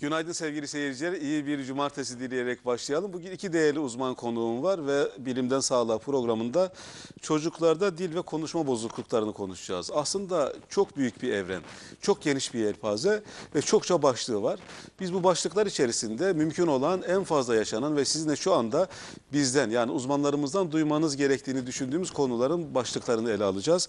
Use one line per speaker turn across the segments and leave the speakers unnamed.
Günaydın sevgili seyirciler. İyi bir cumartesi dileyerek başlayalım. Bugün iki değerli uzman konuğum var ve Bilimden Sağlığa programında çocuklarda dil ve konuşma bozukluklarını konuşacağız. Aslında çok büyük bir evren, çok geniş bir yelpaze ve çokça başlığı var. Biz bu başlıklar içerisinde mümkün olan en fazla yaşanan ve sizin de şu anda bizden yani uzmanlarımızdan duymanız gerektiğini düşündüğümüz konuların başlıklarını ele alacağız.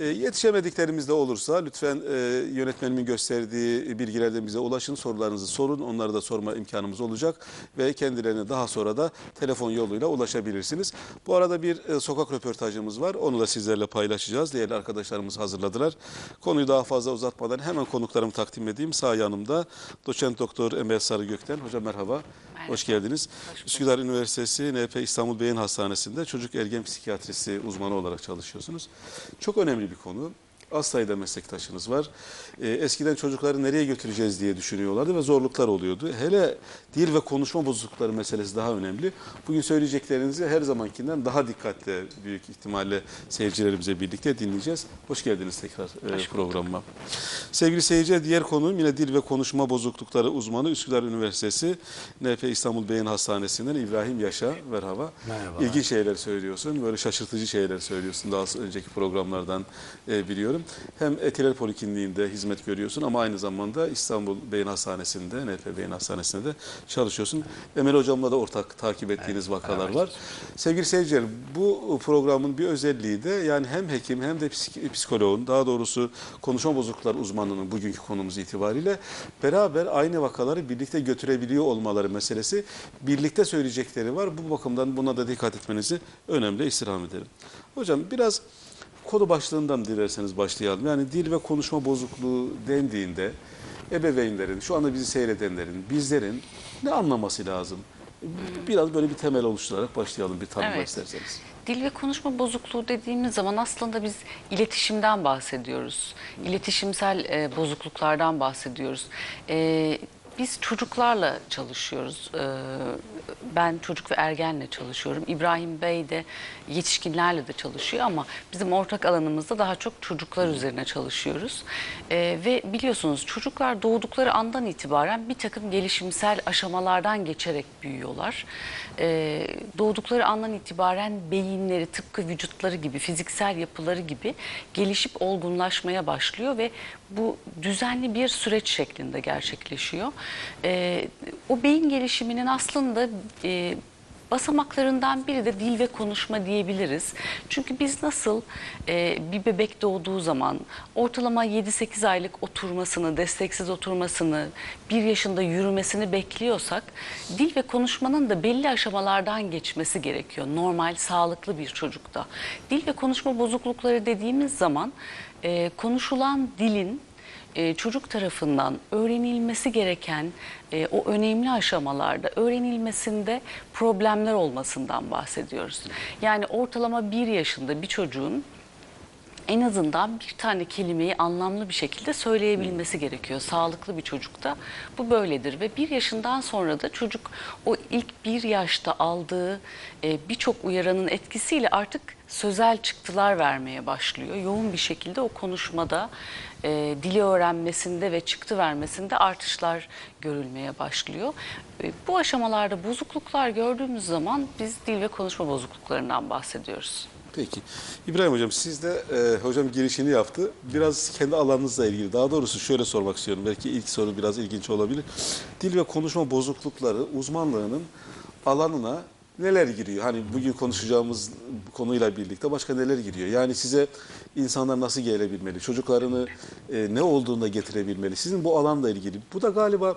E, yetişemediklerimiz de olursa lütfen e, yönetmenimin gösterdiği bilgilerden bize ulaşın, sorularınızı sorun. Onları da sorma imkanımız olacak ve kendilerine daha sonra da telefon yoluyla ulaşabilirsiniz. Bu arada bir e, sokak röportajımız var. Onu da sizlerle paylaşacağız. Değerli arkadaşlarımız hazırladılar. Konuyu daha fazla uzatmadan hemen konuklarımı takdim edeyim. Sağ yanımda doçent doktor Emel Sarıgök'ten. Hocam merhaba.
Merhaba.
Hoş geldiniz. Üsküdar Üniversitesi NP İstanbul Beyin Hastanesi'nde çocuk ergen psikiyatrisi uzmanı olarak çalışıyorsunuz. Çok önemli bir konu. Az sayıda meslektaşınız var. Ee, eskiden çocukları nereye götüreceğiz diye düşünüyorlardı ve zorluklar oluyordu. Hele dil ve konuşma bozuklukları meselesi daha önemli. Bugün söyleyeceklerinizi her zamankinden daha dikkatle büyük ihtimalle seyircilerimize birlikte dinleyeceğiz. Hoş geldiniz tekrar e, programıma. Sevgili seyirciler diğer konuğum yine dil ve konuşma bozuklukları uzmanı Üsküdar Üniversitesi NP İstanbul Beyin Hastanesi'nden İbrahim Yaşa. Merhaba.
Merhaba.
İlginç şeyler söylüyorsun. Böyle şaşırtıcı şeyler söylüyorsun daha önceki programlardan e, biliyorum. Hem Etiler Polikliniğinde hizmet görüyorsun ama aynı zamanda İstanbul Beyin Hastanesi'nde, NP Beyin Hastanesi'nde de çalışıyorsun. Emel Hocam'la da ortak takip ettiğiniz vakalar var. Sevgili seyirciler bu programın bir özelliği de yani hem hekim hem de psik- psikoloğun daha doğrusu konuşma bozuklukları uzmanının bugünkü konumuz itibariyle beraber aynı vakaları birlikte götürebiliyor olmaları meselesi birlikte söyleyecekleri var. Bu bakımdan buna da dikkat etmenizi önemli istirham ederim. Hocam biraz konu başlığından dilerseniz başlayalım. Yani dil ve konuşma bozukluğu dendiğinde ebeveynlerin, şu anda bizi seyredenlerin, bizlerin ne anlaması lazım? Biraz böyle bir temel oluşturarak başlayalım bir tanımla
Evet.
isterseniz.
Dil ve konuşma bozukluğu dediğimiz zaman aslında biz iletişimden bahsediyoruz. İletişimsel e, bozukluklardan bahsediyoruz. E, biz çocuklarla çalışıyoruz. E, ben çocuk ve ergenle çalışıyorum. İbrahim Bey de yetişkinlerle de çalışıyor ama bizim ortak alanımızda daha çok çocuklar üzerine çalışıyoruz. E, ve biliyorsunuz çocuklar doğdukları andan itibaren bir takım gelişimsel aşamalardan geçerek büyüyorlar. E, doğdukları andan itibaren beyinleri tıpkı vücutları gibi, fiziksel yapıları gibi gelişip olgunlaşmaya başlıyor ve bu düzenli bir süreç şeklinde gerçekleşiyor. E, o beyin gelişiminin aslında e, basamaklarından biri de dil ve konuşma diyebiliriz. Çünkü biz nasıl e, bir bebek doğduğu zaman ortalama 7-8 aylık oturmasını, desteksiz oturmasını, bir yaşında yürümesini bekliyorsak dil ve konuşmanın da belli aşamalardan geçmesi gerekiyor. Normal, sağlıklı bir çocukta. Dil ve konuşma bozuklukları dediğimiz zaman e, konuşulan dilin e, çocuk tarafından öğrenilmesi gereken e, o önemli aşamalarda öğrenilmesinde problemler olmasından bahsediyoruz. Yani ortalama bir yaşında bir çocuğun en azından bir tane kelimeyi anlamlı bir şekilde söyleyebilmesi gerekiyor. Sağlıklı bir çocukta bu böyledir ve bir yaşından sonra da çocuk o ilk bir yaşta aldığı e, birçok uyaranın etkisiyle artık sözel çıktılar vermeye başlıyor. Yoğun bir şekilde o konuşmada, e, dili öğrenmesinde ve çıktı vermesinde artışlar görülmeye başlıyor. E, bu aşamalarda bozukluklar gördüğümüz zaman biz dil ve konuşma bozukluklarından bahsediyoruz.
Peki. İbrahim Hocam siz de e, hocam girişini yaptı. Biraz kendi alanınızla ilgili. Daha doğrusu şöyle sormak istiyorum. Belki ilk soru biraz ilginç olabilir. Dil ve konuşma bozuklukları uzmanlığının alanına neler giriyor? Hani bugün konuşacağımız konuyla birlikte başka neler giriyor? Yani size insanlar nasıl gelebilmeli? Çocuklarını e, ne olduğunda getirebilmeli? Sizin bu alanla ilgili. Bu da galiba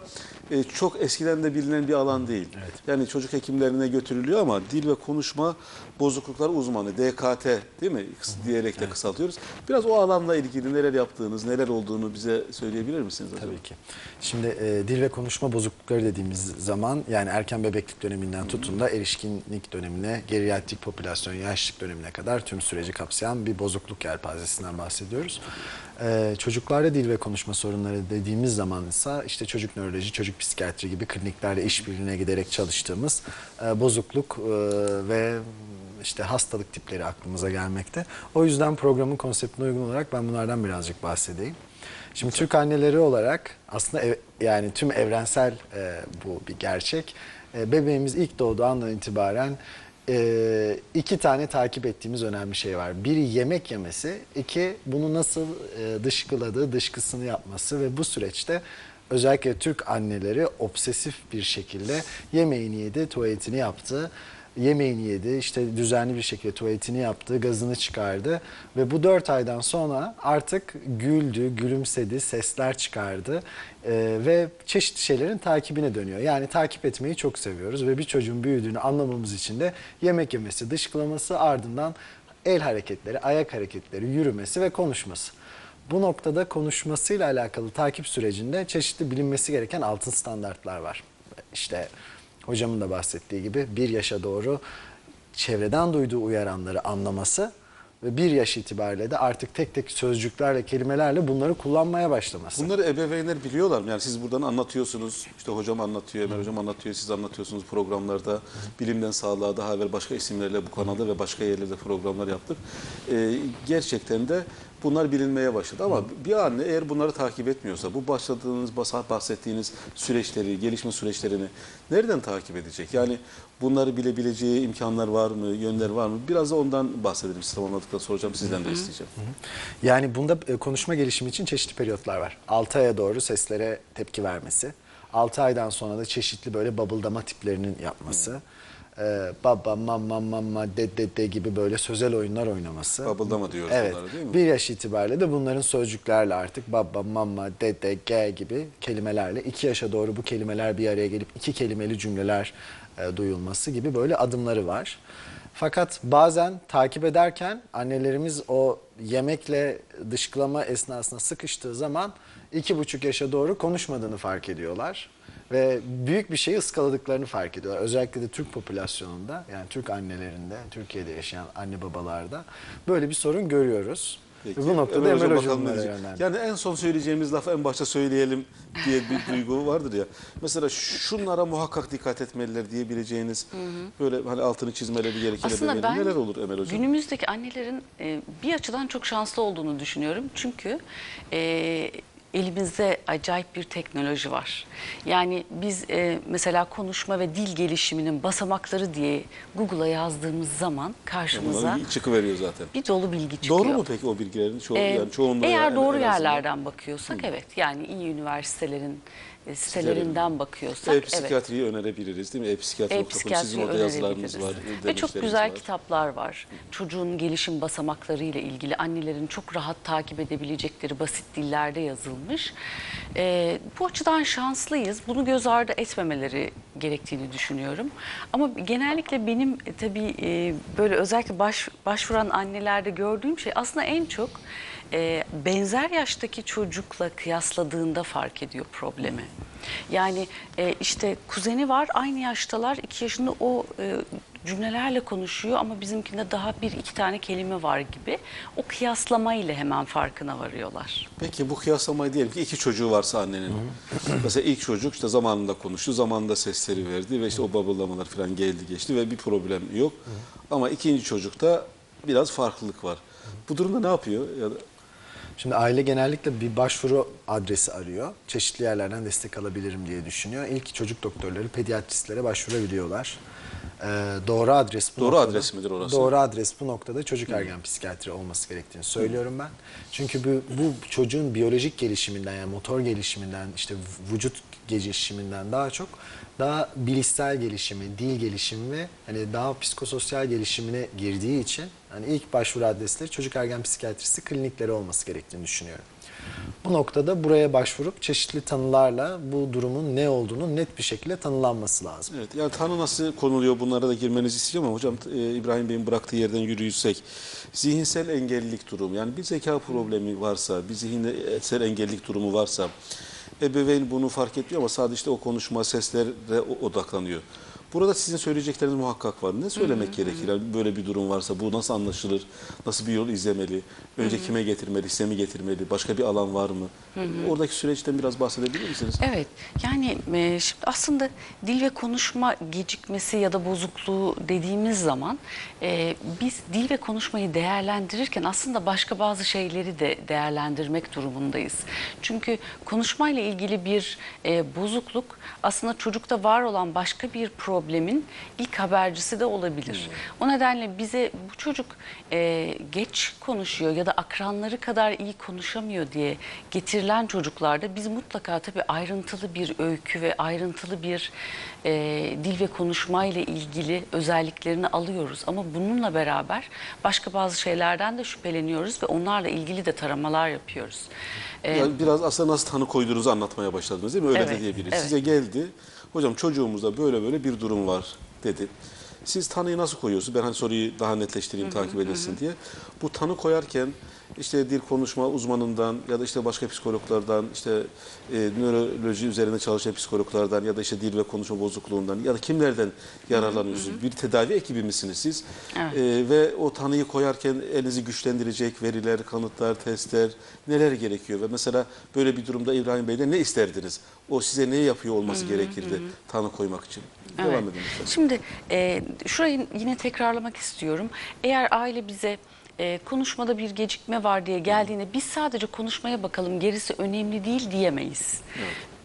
e, çok eskiden de bilinen bir alan değil. Yani çocuk hekimlerine götürülüyor ama dil ve konuşma bozuklukları uzmanı DKT değil mi? Kıs- diyerek de kısaltıyoruz. Biraz o alanla ilgili neler yaptığınız, neler olduğunu bize söyleyebilir misiniz hocam?
Tabii ki. Şimdi e, dil ve konuşma bozuklukları dediğimiz zaman yani erken bebeklik döneminden tutun da erişkinlik dönemine, geriatrik popülasyon, yaşlılık dönemine kadar tüm süreci kapsayan bir bozukluk yelpazesinden bahsediyoruz. E, çocuklarda dil ve konuşma sorunları dediğimiz zaman ise işte çocuk nöroloji, çocuk psikiyatri gibi kliniklerle işbirliğine giderek çalıştığımız e, bozukluk e, ve işte hastalık tipleri aklımıza gelmekte. O yüzden programın konseptine uygun olarak ben bunlardan birazcık bahsedeyim. Şimdi Türk anneleri olarak aslında ev- yani tüm evrensel e, bu bir gerçek. E, bebeğimiz ilk doğduğu andan itibaren e, iki tane takip ettiğimiz önemli şey var. Biri yemek yemesi, iki bunu nasıl e, dışkıladığı, dışkısını yapması ve bu süreçte özellikle Türk anneleri obsesif bir şekilde yemeğini yedi, tuvaletini yaptı yemeğini yedi, işte düzenli bir şekilde tuvaletini yaptı, gazını çıkardı ve bu dört aydan sonra artık güldü, gülümsedi, sesler çıkardı Ee, ve çeşitli şeylerin takibine dönüyor. Yani takip etmeyi çok seviyoruz ve bir çocuğun büyüdüğünü anlamamız için de yemek yemesi, dışkılaması ardından el hareketleri, ayak hareketleri, yürümesi ve konuşması. Bu noktada konuşmasıyla alakalı takip sürecinde çeşitli bilinmesi gereken altın standartlar var. İşte hocamın da bahsettiği gibi bir yaşa doğru çevreden duyduğu uyaranları anlaması ve bir yaş itibariyle de artık tek tek sözcüklerle, kelimelerle bunları kullanmaya başlaması.
Bunları ebeveynler biliyorlar mı? Yani siz buradan anlatıyorsunuz, işte hocam anlatıyor, Emel hocam anlatıyor, siz anlatıyorsunuz programlarda. Bilimden sağlığa daha evvel başka isimlerle bu kanalda ve başka yerlerde programlar yaptık. Ee, gerçekten de bunlar bilinmeye başladı ama bir anne eğer bunları takip etmiyorsa bu başladığınız, bahsettiğiniz süreçleri, gelişme süreçlerini nereden takip edecek? Yani bunları bilebileceği imkanlar var mı, yönler var mı? Biraz da ondan bahsedelim. Siz tamamladıktan sonra hocam sizden de isteyeceğim.
Yani bunda e, konuşma gelişimi için çeşitli periyotlar var. 6 aya doğru seslere tepki vermesi. 6 aydan sonra da çeşitli böyle babıldama tiplerinin yapması. Ee, baba, mama, mama, de, de, de gibi böyle sözel oyunlar oynaması.
Babıldama diyoruz
evet.
onlara, değil mi?
Bir yaş itibariyle de bunların sözcüklerle artık baba, mama, dede, ge gibi kelimelerle iki yaşa doğru bu kelimeler bir araya gelip iki kelimeli cümleler e, duyulması gibi böyle adımları var. Fakat bazen takip ederken annelerimiz o yemekle dışkılama esnasında sıkıştığı zaman iki buçuk yaşa doğru konuşmadığını fark ediyorlar. Ve büyük bir şeyi ıskaladıklarını fark ediyorlar. Özellikle de Türk popülasyonunda yani Türk annelerinde, Türkiye'de yaşayan anne babalarda böyle bir sorun görüyoruz.
Peki,
bu noktada
Emel
Emel,
Hocam
Hocam
bakalım ne. Yani en son söyleyeceğimiz lafı en başta söyleyelim diye bir duygu vardır ya. Mesela şunlara muhakkak dikkat etmeliler diyebileceğiniz böyle hani altını çizmeleri gereken
Aslında
ebeveynler
ben
neler olur Emel Hocam?
günümüzdeki annelerin e, bir açıdan çok şanslı olduğunu düşünüyorum. Çünkü e, elimizde acayip bir teknoloji var. Yani biz e, mesela konuşma ve dil gelişiminin basamakları diye Google'a yazdığımız zaman karşımıza
Bunlar çıkıveriyor zaten.
bir dolu bilgi çıkıyor.
Doğru mu peki o bilgilerin? Ço
Ee,
yani çoğunluğu
eğer
yani
doğru
en azından.
yerlerden bakıyorsak evet yani iyi üniversitelerin e, sitelerinden bakıyorsak evet.
E-psikiyatriyi önerebiliriz değil mi? E-psikiyatri.com
E-psikiyatri
sizin orada yazılarınız var.
Ve çok güzel
var.
kitaplar var. Çocuğun gelişim basamakları ile ilgili annelerin çok rahat takip edebilecekleri basit dillerde yazılmış. Ee, bu açıdan şanslıyız. Bunu göz ardı etmemeleri gerektiğini düşünüyorum. Ama genellikle benim e, tabii e, böyle özellikle baş, başvuran annelerde gördüğüm şey aslında en çok e, benzer yaştaki çocukla kıyasladığında fark ediyor problemi. Yani e, işte kuzeni var aynı yaştalar iki yaşında o e, cümlelerle konuşuyor ama bizimkinde daha bir iki tane kelime var gibi. O kıyaslama ile hemen farkına varıyorlar.
Peki bu kıyaslamayı diyelim ki iki çocuğu varsa annenin. Mesela ilk çocuk işte zamanında konuştu, zamanında sesleri verdi ve işte o babıllamalar falan geldi geçti ve bir problem yok. Ama ikinci çocukta biraz farklılık var. Bu durumda ne yapıyor? Ya da
Şimdi aile genellikle bir başvuru adresi arıyor. Çeşitli yerlerden destek alabilirim diye düşünüyor. İlk çocuk doktorları pediatristlere başvurabiliyorlar. Ee, doğru adres bu
Doğru
noktada-
adres midir orası?
Doğru adres bu noktada çocuk ergen psikiyatri olması gerektiğini söylüyorum ben. Çünkü bu, bu çocuğun biyolojik gelişiminden yani motor gelişiminden işte vücut gelişiminden daha çok daha bilişsel gelişimi, dil gelişimi ve hani daha psikososyal gelişimine girdiği için hani ilk başvuru adresleri çocuk ergen psikiyatrisi klinikleri olması gerektiğini düşünüyorum. Bu noktada buraya başvurup çeşitli tanılarla bu durumun ne olduğunu net bir şekilde tanılanması lazım.
Evet, yani tanı nasıl konuluyor bunlara da girmenizi istiyorum ama hocam e, İbrahim Bey'in bıraktığı yerden yürüyürsek zihinsel engellilik durumu yani bir zeka problemi varsa, bir zihinsel engellilik durumu varsa ebeveyn bunu fark etmiyor ama sadece işte o konuşma seslere odaklanıyor. Burada sizin söyleyecekleriniz muhakkak var. Ne söylemek gerekir? Yani böyle bir durum varsa bu nasıl anlaşılır? Nasıl bir yol izlemeli? Önce kime getirmeli? Size mi getirmeli? Başka bir alan var mı? Oradaki süreçten biraz bahsedebilir misiniz?
Evet, yani e, şimdi aslında dil ve konuşma gecikmesi ya da bozukluğu dediğimiz zaman e, biz dil ve konuşmayı değerlendirirken aslında başka bazı şeyleri de değerlendirmek durumundayız. Çünkü konuşmayla ilgili bir e, bozukluk aslında çocukta var olan başka bir problemin ilk habercisi de olabilir. O nedenle bize bu çocuk e, geç konuşuyor ya da akranları kadar iyi konuşamıyor diye getirilen çocuklarda biz mutlaka tabii ayrıntılı bir öykü ve ayrıntılı bir e, dil ve konuşmayla ilgili özelliklerini alıyoruz. Ama bununla beraber başka bazı şeylerden de şüpheleniyoruz ve onlarla ilgili de taramalar yapıyoruz. E,
Yani biraz aslında nasıl tanı koyduğunuzu anlatmaya başladınız değil mi? Öyle
Evet,
de diyebiliriz.
evet.
Size geldi. Hocam çocuğumuzda böyle böyle bir durum var dedi. Siz tanıyı nasıl koyuyorsunuz? Ben hani soruyu daha netleştireyim, takip edilsin diye. Bu tanı koyarken işte dil konuşma uzmanından ya da işte başka psikologlardan, işte e, nöroloji üzerine çalışan psikologlardan ya da işte dil ve konuşma bozukluğundan ya da kimlerden yararlanıyorsunuz? Bir tedavi ekibi misiniz siz?
Evet.
E, ve o tanıyı koyarken elinizi güçlendirecek veriler, kanıtlar, testler neler gerekiyor? Ve mesela böyle bir durumda İbrahim Bey'de ne isterdiniz? O size ne yapıyor olması gerekirdi tanı koymak için? Devam
Evet.
edin lütfen.
Şimdi e, şurayı yine tekrarlamak istiyorum. Eğer aile bize e, konuşmada bir gecikme var diye geldiğinde biz sadece konuşmaya bakalım gerisi önemli değil diyemeyiz.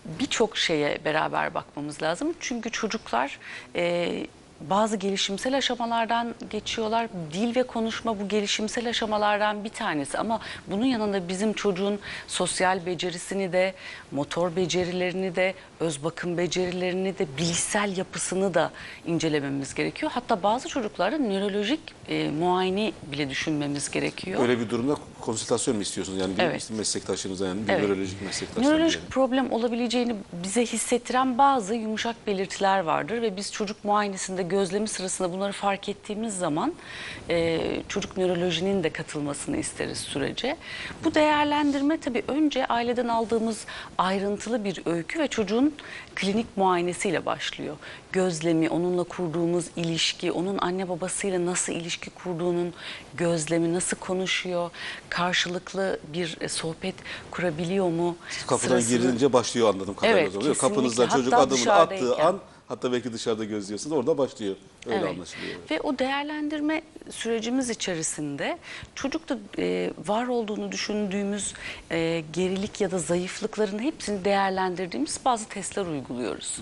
Birçok şeye beraber bakmamız lazım. Çünkü çocuklar e, bazı gelişimsel aşamalardan geçiyorlar. Dil ve konuşma bu gelişimsel aşamalardan bir tanesi ama bunun yanında bizim çocuğun sosyal becerisini de, motor becerilerini de, öz bakım becerilerini de, bilişsel yapısını da incelememiz gerekiyor. Hatta bazı çocuklarda nörolojik e, muayene bile düşünmemiz gerekiyor.
Öyle bir durumda konsültasyon mu istiyorsunuz? Yani bir
Evet.
meslektaşınıza yani bir
Evet.
nörolojik meslektaşlar.
Nörolojik
diyelim.
problem olabileceğini bize hissettiren bazı yumuşak belirtiler vardır ve biz çocuk muayenesinde gözlemi sırasında bunları fark ettiğimiz zaman e, çocuk nörolojinin de katılmasını isteriz sürece. Bu değerlendirme tabii önce aileden aldığımız ayrıntılı bir öykü ve çocuğun klinik muayenesiyle başlıyor. Gözlemi, onunla kurduğumuz ilişki, onun anne babasıyla nasıl ilişki kurduğunun gözlemi, nasıl konuşuyor, karşılıklı bir e, sohbet kurabiliyor mu?
Kapıdan
Sırasını-
girince başlıyor anladım.
Evet, kesinlikle.
çocuk
Hatta
adımını attığı an hatta belki dışarıda gözlüyorsunuz orada başlıyor. Öyle
Evet.
evet.
Ve o değerlendirme sürecimiz içerisinde çocukta e, var olduğunu düşündüğümüz e, gerilik ya da zayıflıkların hepsini değerlendirdiğimiz bazı testler uyguluyoruz.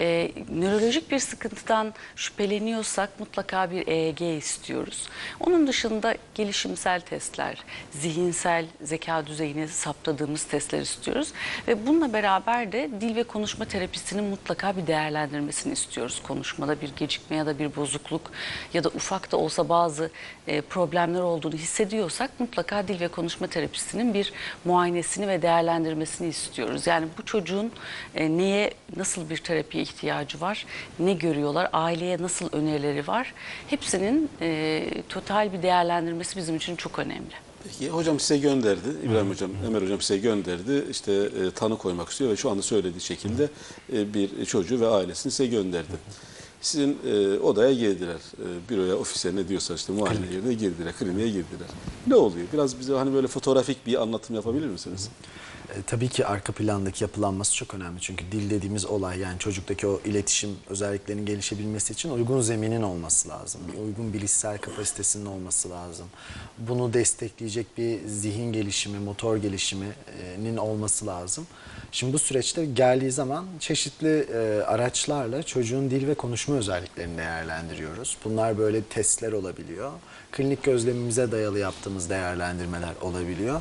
E, nörolojik bir sıkıntıdan şüpheleniyorsak mutlaka bir EEG istiyoruz. Onun dışında gelişimsel testler, zihinsel zeka düzeyini saptadığımız testler istiyoruz. Ve bununla beraber de dil ve konuşma terapisinin mutlaka bir değerlendirmesini istiyoruz. Konuşmada bir gecikme ya da bir bozukluk ya da ufak da olsa bazı e, problemler olduğunu hissediyorsak mutlaka dil ve konuşma terapisinin bir muayenesini ve değerlendirmesini istiyoruz. Yani bu çocuğun e, neye, nasıl bir terapiye ihtiyacı var, ne görüyorlar, aileye nasıl önerileri var hepsinin e, total bir değerlendirmesi bizim için çok önemli.
Peki hocam size gönderdi. İbrahim hocam, Ömer hocam size gönderdi. İşte e, tanı koymak istiyor ve şu anda söylediği şekilde e, bir çocuğu ve ailesini size gönderdi. Sizin e, odaya girdiler. E, büroya, ofise ne diyorsa işte muayene yerine girdiler, kliniğe girdiler. Ne oluyor? Biraz bize hani böyle fotoğrafik bir anlatım yapabilir misiniz?
E, tabii ki arka plandaki yapılanması çok önemli. Çünkü dil dediğimiz olay yani çocuktaki o iletişim özelliklerinin gelişebilmesi için uygun zeminin olması lazım. Uygun bilişsel kapasitesinin olması lazım. Bunu destekleyecek bir zihin gelişimi, motor gelişiminin olması lazım. Şimdi bu süreçte geldiği zaman çeşitli e, araçlarla çocuğun dil ve konuşma özelliklerini değerlendiriyoruz. Bunlar böyle testler olabiliyor. Klinik gözlemimize dayalı yaptığımız değerlendirmeler olabiliyor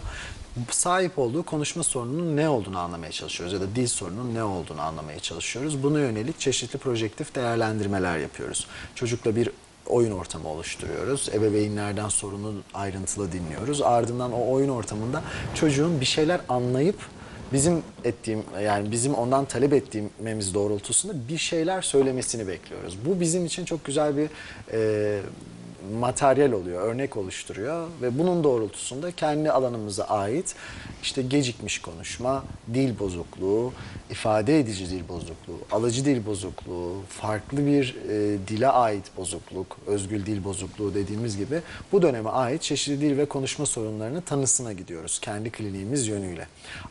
sahip olduğu konuşma sorununun ne olduğunu anlamaya çalışıyoruz ya da dil sorununun ne olduğunu anlamaya çalışıyoruz. Buna yönelik çeşitli projektif değerlendirmeler yapıyoruz. Çocukla bir oyun ortamı oluşturuyoruz. Ebeveynlerden sorunu ayrıntılı dinliyoruz. Ardından o oyun ortamında çocuğun bir şeyler anlayıp bizim ettiğim yani bizim ondan talep ettiğimiz doğrultusunda bir şeyler söylemesini bekliyoruz. Bu bizim için çok güzel bir e, materyal oluyor, örnek oluşturuyor ve bunun doğrultusunda kendi alanımıza ait işte gecikmiş konuşma, dil bozukluğu, ifade edici dil bozukluğu, alıcı dil bozukluğu, farklı bir e, dile ait bozukluk, özgül dil bozukluğu dediğimiz gibi bu döneme ait çeşitli dil ve konuşma sorunlarının tanısına gidiyoruz kendi kliniğimiz yönüyle.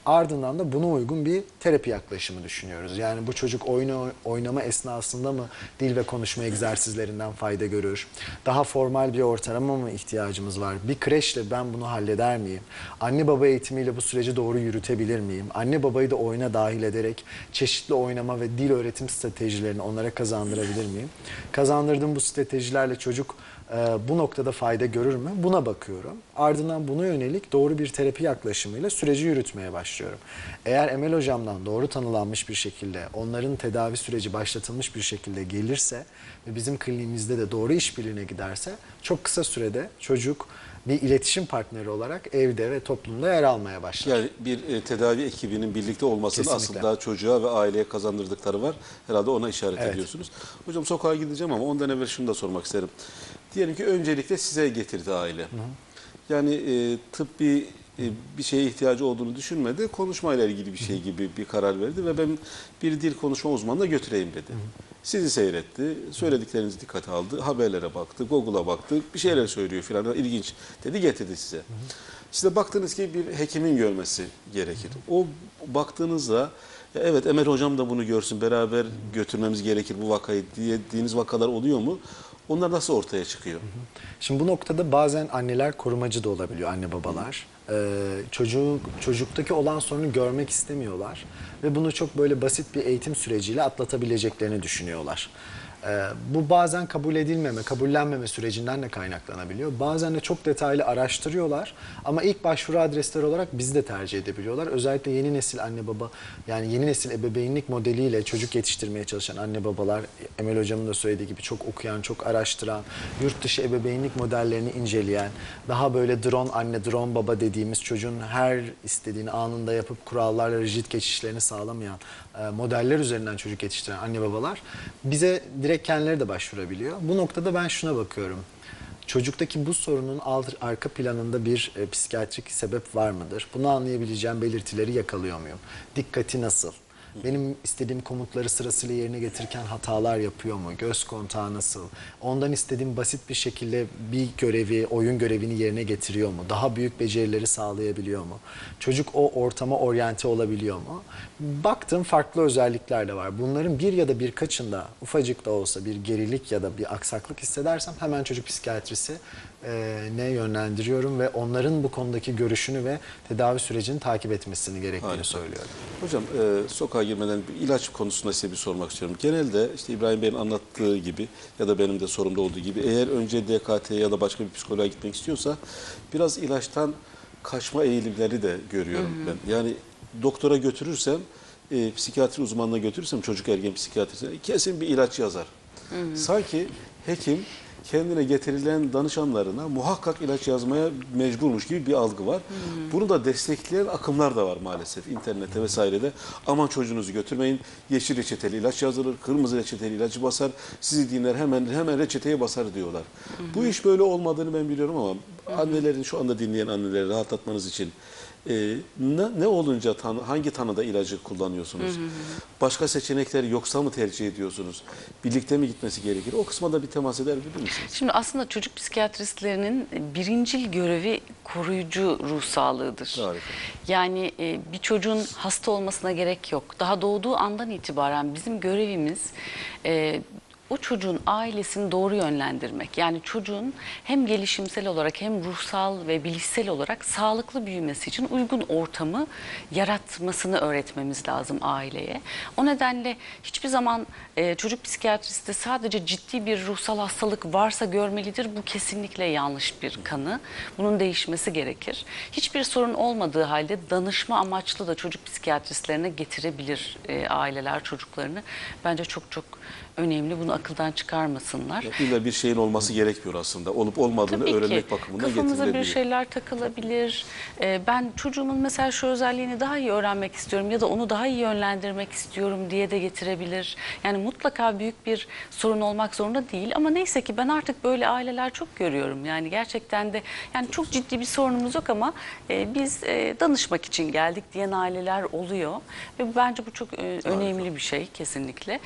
Ardından da buna uygun bir terapi yaklaşımı düşünüyoruz. Yani bu çocuk oyunu oynama esnasında mı dil ve konuşma egzersizlerinden fayda görür? Daha formal bir ortama mı ihtiyacımız var? Bir kreşle ben bunu halleder miyim? Anne baba eğitimiyle bu süreci doğru yürütebilir miyim? Anne babayı da oyuna dahil ederek çeşitli oynama ve dil öğretim stratejilerini onlara kazandırabilir miyim? Kazandırdığım bu stratejilerle çocuk e, bu noktada fayda görür mü? Buna bakıyorum. Ardından buna yönelik doğru bir terapi yaklaşımıyla süreci yürütmeye başlıyorum. Eğer Emel hocamdan doğru tanılanmış bir şekilde, onların tedavi süreci başlatılmış bir şekilde gelirse ve bizim kliniğimizde de doğru işbirliğine giderse çok kısa sürede çocuk bir iletişim partneri olarak evde ve toplumda yer almaya başlar.
Yani bir e, tedavi ekibinin birlikte olmasının
Kesinlikle.
aslında çocuğa ve aileye kazandırdıkları var. Herhalde ona işaret
Evet.
ediyorsunuz. Hocam sokağa gideceğim ama ondan evvel şunu da sormak isterim. Diyelim ki öncelikle size getirdi aile. Yani e, tıbbi e, bir şeye ihtiyacı olduğunu düşünmedi. Konuşmayla ilgili bir şey gibi bir karar verdi ve ben bir dil konuşma uzmanına götüreyim dedi. Sizi seyretti, söylediklerinizi dikkate aldı, haberlere baktı, Google'a baktı, bir şeyler söylüyor filan ilginç dedi getirdi size. Size baktınız ki bir hekimin görmesi gerekir. O baktığınızda "Ya evet Emel hocam da bunu görsün beraber götürmemiz gerekir bu vakayı dediğiniz vakalar oluyor mu? Onlar nasıl ortaya çıkıyor?
Şimdi bu noktada bazen anneler korumacı da olabiliyor anne babalar. Ee, çocuk çocuktaki olan sorunu görmek istemiyorlar ve bunu çok böyle basit bir eğitim süreciyle atlatabileceklerini düşünüyorlar. Ee, bu bazen kabul edilmeme, kabullenmeme sürecinden de kaynaklanabiliyor. Bazen de çok detaylı araştırıyorlar ama ilk başvuru adresleri olarak bizi de tercih edebiliyorlar. Özellikle yeni nesil anne baba yani yeni nesil ebeveynlik modeliyle çocuk yetiştirmeye çalışan anne babalar Emel hocamın da söylediği gibi çok okuyan, çok araştıran, yurt dışı ebeveynlik modellerini inceleyen, daha böyle drone anne, drone baba dediğimiz çocuğun her istediğini anında yapıp kurallarla rigid geçişlerini sağlamayan modeller üzerinden çocuk yetiştiren anne babalar bize direkt kendileri de başvurabiliyor. Bu noktada ben şuna bakıyorum. Çocuktaki bu sorunun alt- arka planında bir e, psikiyatrik sebep var mıdır? Bunu anlayabileceğim belirtileri yakalıyor muyum? Dikkati nasıl? Benim istediğim komutları sırasıyla yerine getirirken hatalar yapıyor mu? Göz kontağı nasıl? Ondan istediğim basit bir şekilde bir görevi, oyun görevini yerine getiriyor mu? Daha büyük becerileri sağlayabiliyor mu? Çocuk o ortama oryante olabiliyor mu? Baktığım farklı özellikler de var. Bunların bir ya da birkaçında ufacık da olsa bir gerilik ya da bir aksaklık hissedersem hemen çocuk psikiyatrisi ne yönlendiriyorum ve onların bu konudaki görüşünü ve tedavi sürecini takip etmesini gerektiğini
Harika.
söylüyorum.
Hocam e, sokağa girmeden bir ilaç konusunda size bir sormak istiyorum. Genelde işte İbrahim Bey'in anlattığı gibi ya da benim de sorumda olduğu gibi eğer önce DKT ya da başka bir psikoloğa gitmek istiyorsa biraz ilaçtan kaçma eğilimleri de görüyorum ben. Yani doktora götürürsem, e, psikiyatri uzmanına götürürsem çocuk ergen psikiyatrisine kesin bir ilaç yazar. Sanki hekim kendine getirilen danışanlarına muhakkak ilaç yazmaya mecburmuş gibi bir algı var. Bunu da destekleyen akımlar da var maalesef internette vesairede. Aman çocuğunuzu götürmeyin. Yeşil reçeteli ilaç yazılır, kırmızı reçeteli ilacı basar. Sizi dinler hemen hemen reçeteye basar diyorlar. Bu iş böyle olmadığını ben biliyorum ama annelerin şu anda dinleyen anneleri rahatlatmanız için e, ne, ne olunca tanı, hangi tanıda ilacı kullanıyorsunuz? Başka seçenekler yoksa mı tercih ediyorsunuz? Birlikte mi gitmesi gerekir? O kısma da bir temas edebilir misiniz?
Şimdi aslında çocuk psikiyatristlerinin birincil görevi koruyucu ruh sağlığıdır.
Harika.
Yani e, bir çocuğun hasta olmasına gerek yok. Daha doğduğu andan itibaren bizim görevimiz e, o çocuğun ailesini doğru yönlendirmek. Yani çocuğun hem gelişimsel olarak hem ruhsal ve bilişsel olarak sağlıklı büyümesi için uygun ortamı yaratmasını öğretmemiz lazım aileye. O nedenle hiçbir zaman e, çocuk psikiyatristi sadece ciddi bir ruhsal hastalık varsa görmelidir. Bu kesinlikle yanlış bir kanı. Bunun değişmesi gerekir. Hiçbir sorun olmadığı halde danışma amaçlı da çocuk psikiyatristlerine getirebilir e, aileler çocuklarını. Bence çok çok önemli. Bunu akıldan çıkarmasınlar.
İlla bir şeyin olması gerekmiyor aslında. Olup olmadığını
Tabii
öğrenmek
ki
bakımından
kafamıza bir şeyler takılabilir. Ee, ben çocuğumun mesela şu özelliğini daha iyi öğrenmek istiyorum ya da onu daha iyi yönlendirmek istiyorum diye de getirebilir. Yani mutlaka büyük bir sorun olmak zorunda değil ama neyse ki ben artık böyle aileler çok görüyorum. Yani gerçekten de yani çok ciddi bir sorunumuz yok ama e, biz e, danışmak için geldik diyen aileler oluyor ve bence bu çok e, önemli bir şey kesinlikle.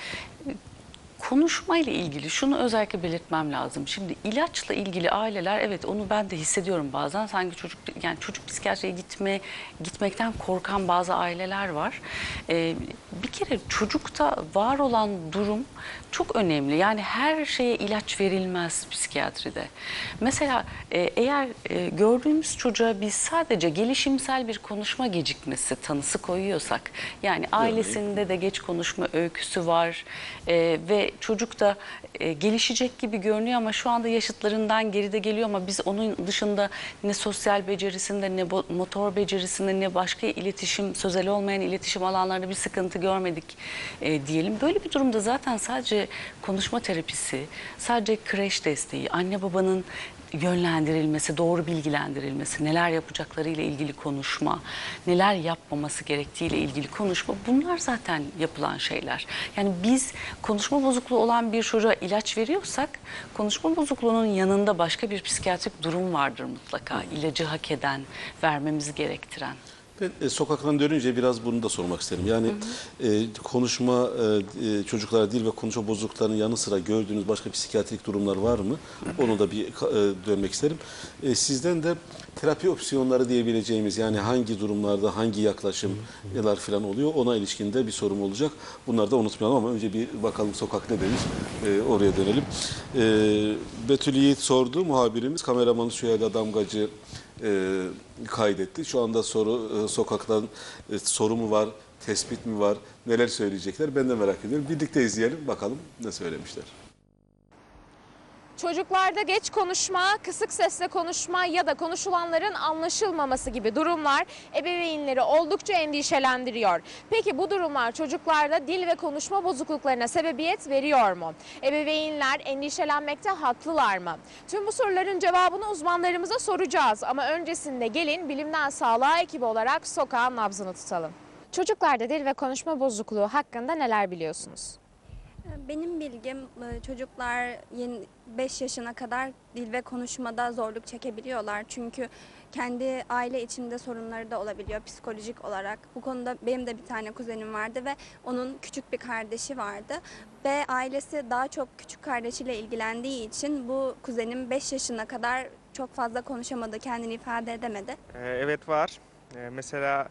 Konuşmayla ilgili şunu özellikle belirtmem lazım. Şimdi ilaçla ilgili aileler evet onu ben de hissediyorum bazen. Sanki çocuk yani çocuk psikiyatriye gitme gitmekten korkan bazı aileler var. Ee, bir kere çocukta var olan durum çok önemli. Yani her şeye ilaç verilmez psikiyatride. Mesela e, eğer e, gördüğümüz çocuğa biz sadece gelişimsel bir konuşma gecikmesi tanısı koyuyorsak yani ailesinde de geç konuşma öyküsü var e, ve çocuk da e, gelişecek gibi görünüyor ama şu anda yaşıtlarından geride geliyor ama biz onun dışında ne sosyal becerisinde ne motor becerisinde ne başka iletişim sözel olmayan iletişim alanlarında bir sıkıntı görmedik e, diyelim. Böyle bir durumda zaten sadece konuşma terapisi, sadece kreş desteği, anne babanın yönlendirilmesi, doğru bilgilendirilmesi, neler yapacaklarıyla ilgili konuşma, neler yapmaması gerektiğiyle ilgili konuşma bunlar zaten yapılan şeyler. Yani biz konuşma bozukluğu olan bir çocuğa ilaç veriyorsak konuşma bozukluğunun yanında başka bir psikiyatrik durum vardır mutlaka. İlacı hak eden, vermemizi gerektiren.
Ben e, sokaktan dönünce biraz bunu da sormak isterim. Yani e, konuşma, e, e, çocuklara dil ve konuşma bozukluklarının yanı sıra gördüğünüz başka psikiyatrik durumlar var mı? Onu da bir e, dönmek isterim. E, sizden de terapi opsiyonları diyebileceğimiz yani hangi durumlarda hangi yaklaşımlar falan oluyor ona ilişkin de bir sorum olacak. Bunları da unutmayalım ama önce bir bakalım sokak ne demiş E, oraya dönelim. E, Betül Yiğit sordu muhabirimiz kameramanı Süheyla Damgacı e, kaydetti. Şu anda soru e, sokaktan e, soru mu var, tespit mi var, neler söyleyecekler ben de merak ediyorum. Birlikte izleyelim bakalım ne söylemişler.
Çocuklarda geç konuşma, kısık sesle konuşma ya da konuşulanların anlaşılmaması gibi durumlar ebeveynleri oldukça endişelendiriyor. Peki bu durumlar çocuklarda dil ve konuşma bozukluklarına sebebiyet veriyor mu? Ebeveynler endişelenmekte haklılar mı? Tüm bu soruların cevabını uzmanlarımıza soracağız ama öncesinde gelin bilimden sağlığa ekibi olarak sokağın nabzını tutalım. Çocuklarda dil ve konuşma bozukluğu hakkında neler biliyorsunuz?
Benim bilgim e, çocuklar 5 yaşına kadar dil ve konuşmada zorluk çekebiliyorlar. Çünkü kendi aile içinde sorunları da olabiliyor psikolojik olarak. Bu konuda benim de bir tane kuzenim vardı ve onun küçük bir kardeşi vardı. Ve ailesi daha çok küçük kardeşiyle ilgilendiği için bu kuzenim 5 yaşına kadar çok fazla konuşamadı, kendini ifade edemedi.
Ee, Evet var. Ee, Mesela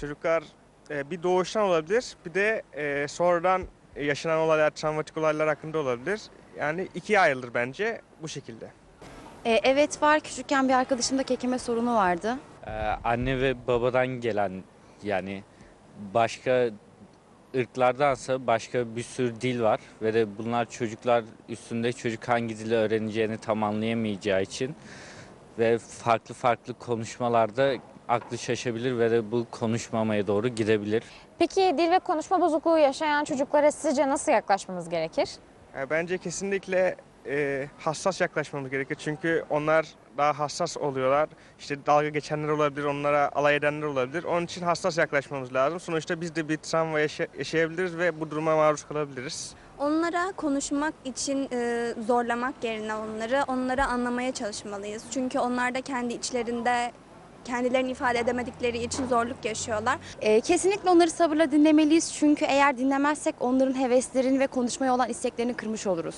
çocuklar e, bir doğuştan olabilir, bir de e, sonradan yaşanan olaylar, travmatik olaylar hakkında olabilir. Yani ikiye ayrılır bence bu şekilde.
E, evet var. Küçükken bir arkadaşımda kekeme sorunu vardı.
Ee, anne ve babadan gelen yani başka ırklardansa başka bir sürü dil var ve de bunlar çocuklar üstünde çocuk hangi dili öğreneceğini tam anlayamayacağı için ve farklı farklı konuşmalarda aklı şaşabilir ve bu konuşmamaya doğru gidebilir.
Peki dil ve konuşma bozukluğu yaşayan çocuklara sizce nasıl yaklaşmamız gerekir?
Ee, Bence kesinlikle e, hassas yaklaşmamız gerekir. Çünkü onlar daha hassas oluyorlar. İşte dalga geçenler olabilir, onlara alay edenler olabilir. Onun için hassas yaklaşmamız lazım. Sonuçta biz de bir travma yaşa- yaşayabiliriz ve bu duruma maruz kalabiliriz.
Onlara konuşmak için e, zorlamak yerine onları, onları anlamaya çalışmalıyız. Çünkü onlar da kendi içlerinde kendilerini ifade edemedikleri için zorluk yaşıyorlar.
E, kesinlikle onları sabırla dinlemeliyiz. Çünkü eğer dinlemezsek onların heveslerini ve konuşmaya olan isteklerini kırmış oluruz.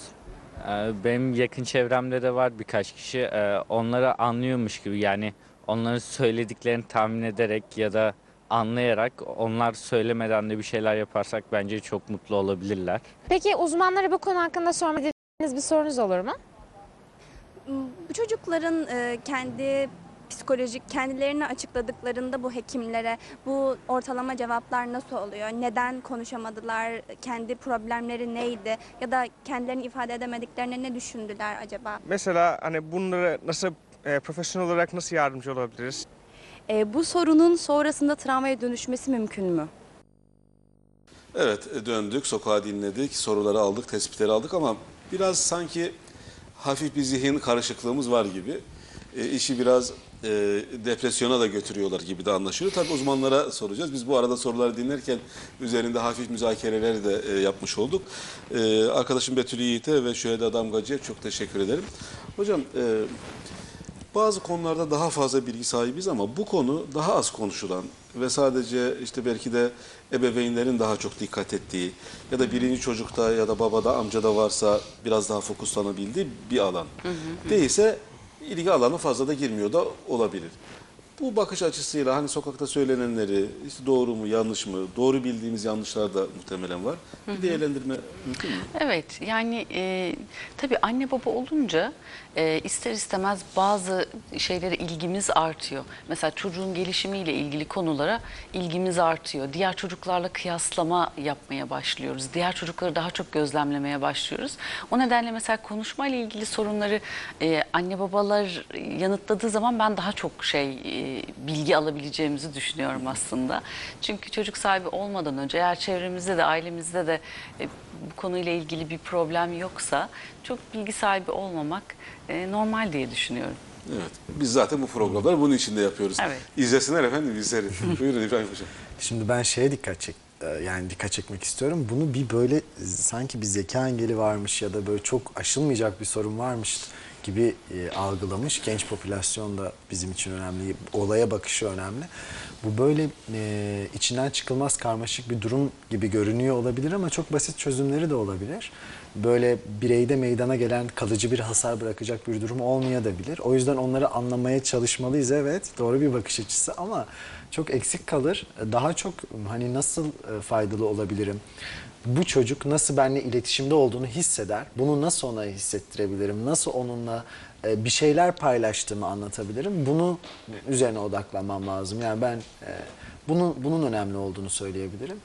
Ee, Benim yakın çevremde de var birkaç kişi. Ee, Onları anlıyormuş gibi yani onların söylediklerini tahmin ederek ya da anlayarak onlar söylemeden de bir şeyler yaparsak bence çok mutlu olabilirler.
Peki uzmanlara bu konu hakkında sormak istediğiniz bir sorunuz olur mu?
Bu çocukların e, kendi psikolojik kendilerini açıkladıklarında bu hekimlere bu ortalama cevaplar nasıl oluyor? Neden konuşamadılar? Kendi problemleri neydi? Ya da kendilerini ifade edemediklerine ne düşündüler acaba?
Mesela hani bunları nasıl e, profesyonel olarak nasıl yardımcı olabiliriz?
E, bu sorunun sonrasında travmaya dönüşmesi mümkün mü?
Evet e, döndük, sokağa dinledik, soruları aldık, tespitleri aldık ama biraz sanki hafif bir zihin karışıklığımız var gibi. E, işi biraz e, depresyona da götürüyorlar gibi de anlaşılıyor. Tabii uzmanlara soracağız. Biz bu arada soruları dinlerken üzerinde hafif müzakereleri de e, yapmış olduk. E, arkadaşım Betül Yiğit'e ve Şüheda Damgacı'ya çok teşekkür ederim. Hocam e, bazı konularda daha fazla bilgi sahibiz ama bu konu daha az konuşulan ve sadece işte belki de ebeveynlerin daha çok dikkat ettiği ya da birinci çocukta ya da babada amcada varsa biraz daha fokuslanabildiği bir alan. Değilse ilgi alanı fazla da girmiyor da olabilir. Bu bakış açısıyla hani sokakta söylenenleri işte doğru mu yanlış mı doğru bildiğimiz yanlışlar da muhtemelen var. Bir değerlendirme mümkün mü?
Evet yani e, tabii anne baba olunca e, ister istemez bazı şeylere ilgimiz artıyor. Mesela çocuğun gelişimiyle ilgili konulara ilgimiz artıyor. Diğer çocuklarla kıyaslama yapmaya başlıyoruz. Diğer çocukları daha çok gözlemlemeye başlıyoruz. O nedenle mesela konuşmayla ilgili sorunları e, anne babalar yanıtladığı zaman ben daha çok şey e, bilgi alabileceğimizi düşünüyorum aslında. Çünkü çocuk sahibi olmadan önce eğer çevremizde de ailemizde de e, bu konuyla ilgili bir problem yoksa çok bilgi sahibi olmamak e, normal diye düşünüyorum.
Evet. Biz zaten bu programları bunun için de yapıyoruz.
Evet.
İzlesinler efendim izlerin. Buyurun İbrahim Hocam.
Şimdi ben şeye dikkat çek e, yani dikkat çekmek istiyorum. Bunu bir böyle sanki bir zeka engeli varmış ya da böyle çok aşılmayacak bir sorun varmış gibi e, algılamış. Genç popülasyon da bizim için önemli. Olaya bakışı önemli. Bu böyle e, içinden çıkılmaz karmaşık bir durum gibi görünüyor olabilir ama çok basit çözümleri de olabilir. Böyle bireyde meydana gelen kalıcı bir hasar bırakacak bir durum olmayabilir. O yüzden onları anlamaya çalışmalıyız evet. Doğru bir bakış açısı ama çok eksik kalır. Daha çok hani nasıl e, faydalı olabilirim? Bu çocuk nasıl benimle iletişimde olduğunu hisseder? Bunu nasıl ona hissettirebilirim? Nasıl onunla e, bir şeyler paylaştığımı anlatabilirim? Bunu üzerine odaklanmam lazım. Yani ben e, bunun bunun önemli olduğunu söyleyebilirim.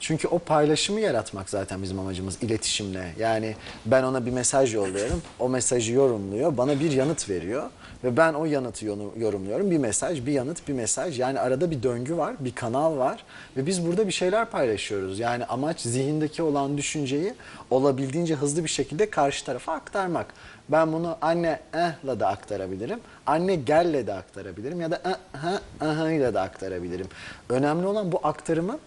Çünkü o paylaşımı yaratmak zaten bizim amacımız iletişimle. Yani ben ona bir mesaj yolluyorum. O mesajı yorumluyor. Bana bir yanıt veriyor. Ve ben o yanıtı yorumluyorum. Bir mesaj, bir yanıt, bir mesaj. Yani arada bir döngü var, bir kanal var. Ve biz burada bir şeyler paylaşıyoruz. Yani amaç zihindeki olan düşünceyi olabildiğince hızlı bir şekilde karşı tarafa aktarmak. Ben bunu anne eh'la da aktarabilirim. Anne gelle de aktarabilirim. Ya da eh, ha, aha ile de aktarabilirim. Önemli olan bu aktarımın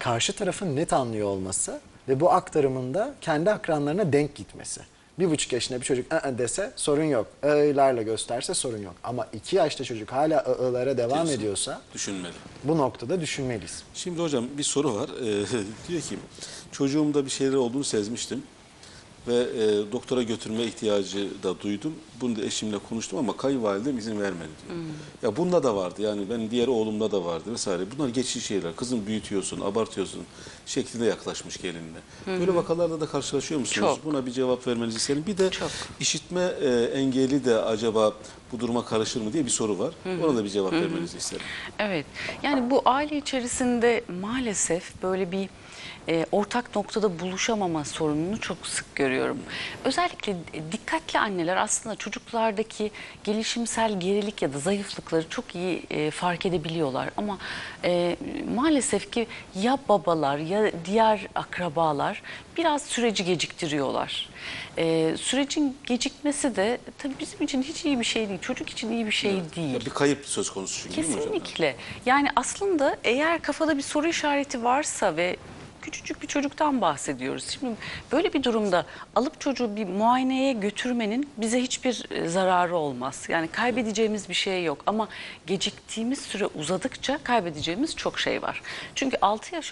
karşı tarafın net anlıyor olması ve bu aktarımında kendi akranlarına denk gitmesi. Bir buçuk yaşında bir çocuk ı dese sorun yok. I'larla gösterse sorun yok. Ama iki yaşta çocuk hala ı'lara devam
Kesin.
ediyorsa
Düşünmeli.
bu noktada düşünmeliyiz.
Şimdi hocam bir soru var. Ee, diyor ki çocuğumda bir şeyler olduğunu sezmiştim ve e, doktora götürme ihtiyacı da duydum. Bunu da eşimle konuştum ama kayınvalidem izin vermedi diyor. Ya bunda da vardı yani benim diğer oğlumda da vardı vesaire. Bunlar geçici şeyler. Kızım büyütüyorsun, abartıyorsun şeklinde yaklaşmış gelinle. Böyle vakalarla da karşılaşıyor musunuz?
Çok.
Buna bir cevap vermenizi isterim. Bir de
Çok.
işitme e, engeli de acaba bu duruma karışır mı diye bir soru var. Ona da bir cevap vermenizi isterim.
Evet. Yani bu aile içerisinde maalesef böyle bir e, ortak noktada buluşamama sorununu çok sık görüyorum. Özellikle dikkatli anneler aslında çocuklardaki gelişimsel gerilik ya da zayıflıkları çok iyi e, fark edebiliyorlar. Ama e, maalesef ki ya babalar ya diğer akrabalar biraz süreci geciktiriyorlar. E, sürecin gecikmesi de tabii bizim için hiç iyi bir şey değil. Çocuk için iyi bir şey değil.
Ya bir kayıp söz konusu çünkü?
Kesinlikle. Yani aslında eğer kafada bir soru işareti varsa ve küçücük bir çocuktan bahsediyoruz. Şimdi böyle bir durumda alıp çocuğu bir muayeneye götürmenin bize hiçbir e, zararı olmaz. Yani kaybedeceğimiz bir şey yok ama geciktiğimiz süre uzadıkça kaybedeceğimiz çok şey var. Çünkü 6 yaş önce